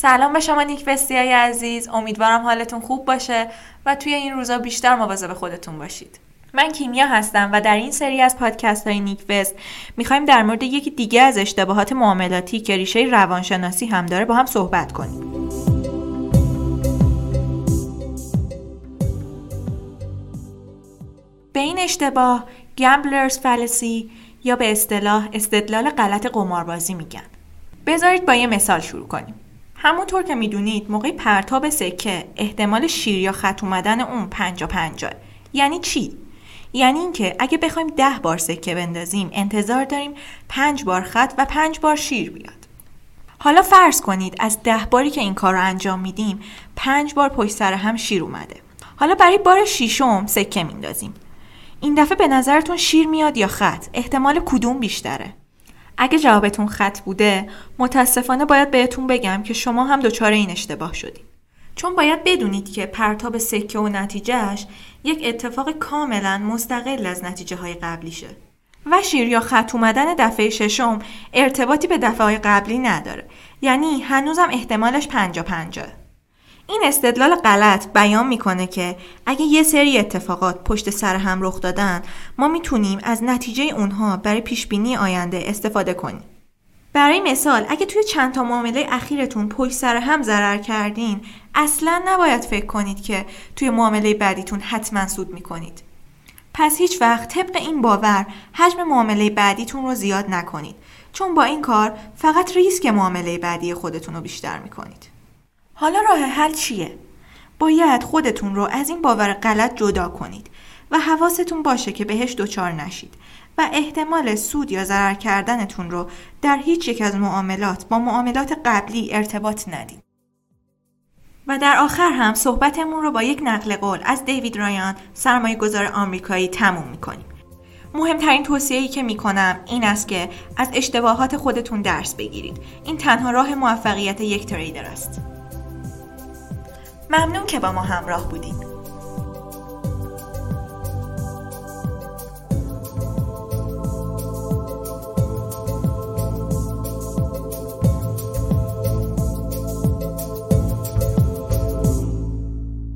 سلام به شما نیک های عزیز. امیدوارم حالتون خوب باشه و توی این روزا بیشتر مواظب خودتون باشید. من کیمیا هستم و در این سری از پادکست های نیک وست می‌خوایم در مورد یکی دیگه از اشتباهات معاملاتی که ریشه روانشناسی هم داره با هم صحبت کنیم. به این اشتباه گمبلرز فلسی یا به اصطلاح استدلال غلط قماربازی میگن. بذارید با یه مثال شروع کنیم. همونطور که می‌دونید موقع پرتاب سکه احتمال شیر یا خط اومدن اون پنجا پنجا یعنی چی؟ یعنی اینکه اگه بخوایم ده بار سکه بندازیم انتظار داریم پنج بار خط و پنج بار شیر بیاد. حالا فرض کنید از ده باری که این کار رو انجام میدیم پنج بار پشت سر هم شیر اومده. حالا برای بار شیشم سکه میندازیم. این دفعه به نظرتون شیر میاد یا خط؟ احتمال کدوم بیشتره؟ اگه جوابتون خط بوده متاسفانه باید بهتون بگم که شما هم دچار این اشتباه شدید چون باید بدونید که پرتاب سکه و نتیجهش یک اتفاق کاملا مستقل از نتیجه های قبلیشه. و شیر یا خط اومدن دفعه ششم ارتباطی به دفعه قبلی نداره. یعنی هنوزم احتمالش پنجا پنجاه. این استدلال غلط بیان می‌کنه که اگه یه سری اتفاقات پشت سر هم رخ دادن ما می‌تونیم از نتیجه اونها برای پیش بینی آینده استفاده کنیم. برای مثال اگه توی چند تا معامله اخیرتون پشت سر هم ضرر کردین اصلا نباید فکر کنید که توی معامله بعدیتون حتما سود می‌کنید. پس هیچ وقت طبق این باور حجم معامله بعدیتون رو زیاد نکنید چون با این کار فقط ریسک معامله بعدی خودتون رو بیشتر می‌کنید. حالا راه حل چیه؟ باید خودتون رو از این باور غلط جدا کنید و حواستون باشه که بهش دچار نشید و احتمال سود یا ضرر کردنتون رو در هیچ یک از معاملات با معاملات قبلی ارتباط ندید. و در آخر هم صحبتمون رو با یک نقل قول از دیوید رایان سرمایه گذار آمریکایی تموم می‌کنیم. مهمترین توصیه‌ای که می‌کنم این است که از اشتباهات خودتون درس بگیرید. این تنها راه موفقیت یک تریدر است. ممنون که با ما همراه بودید.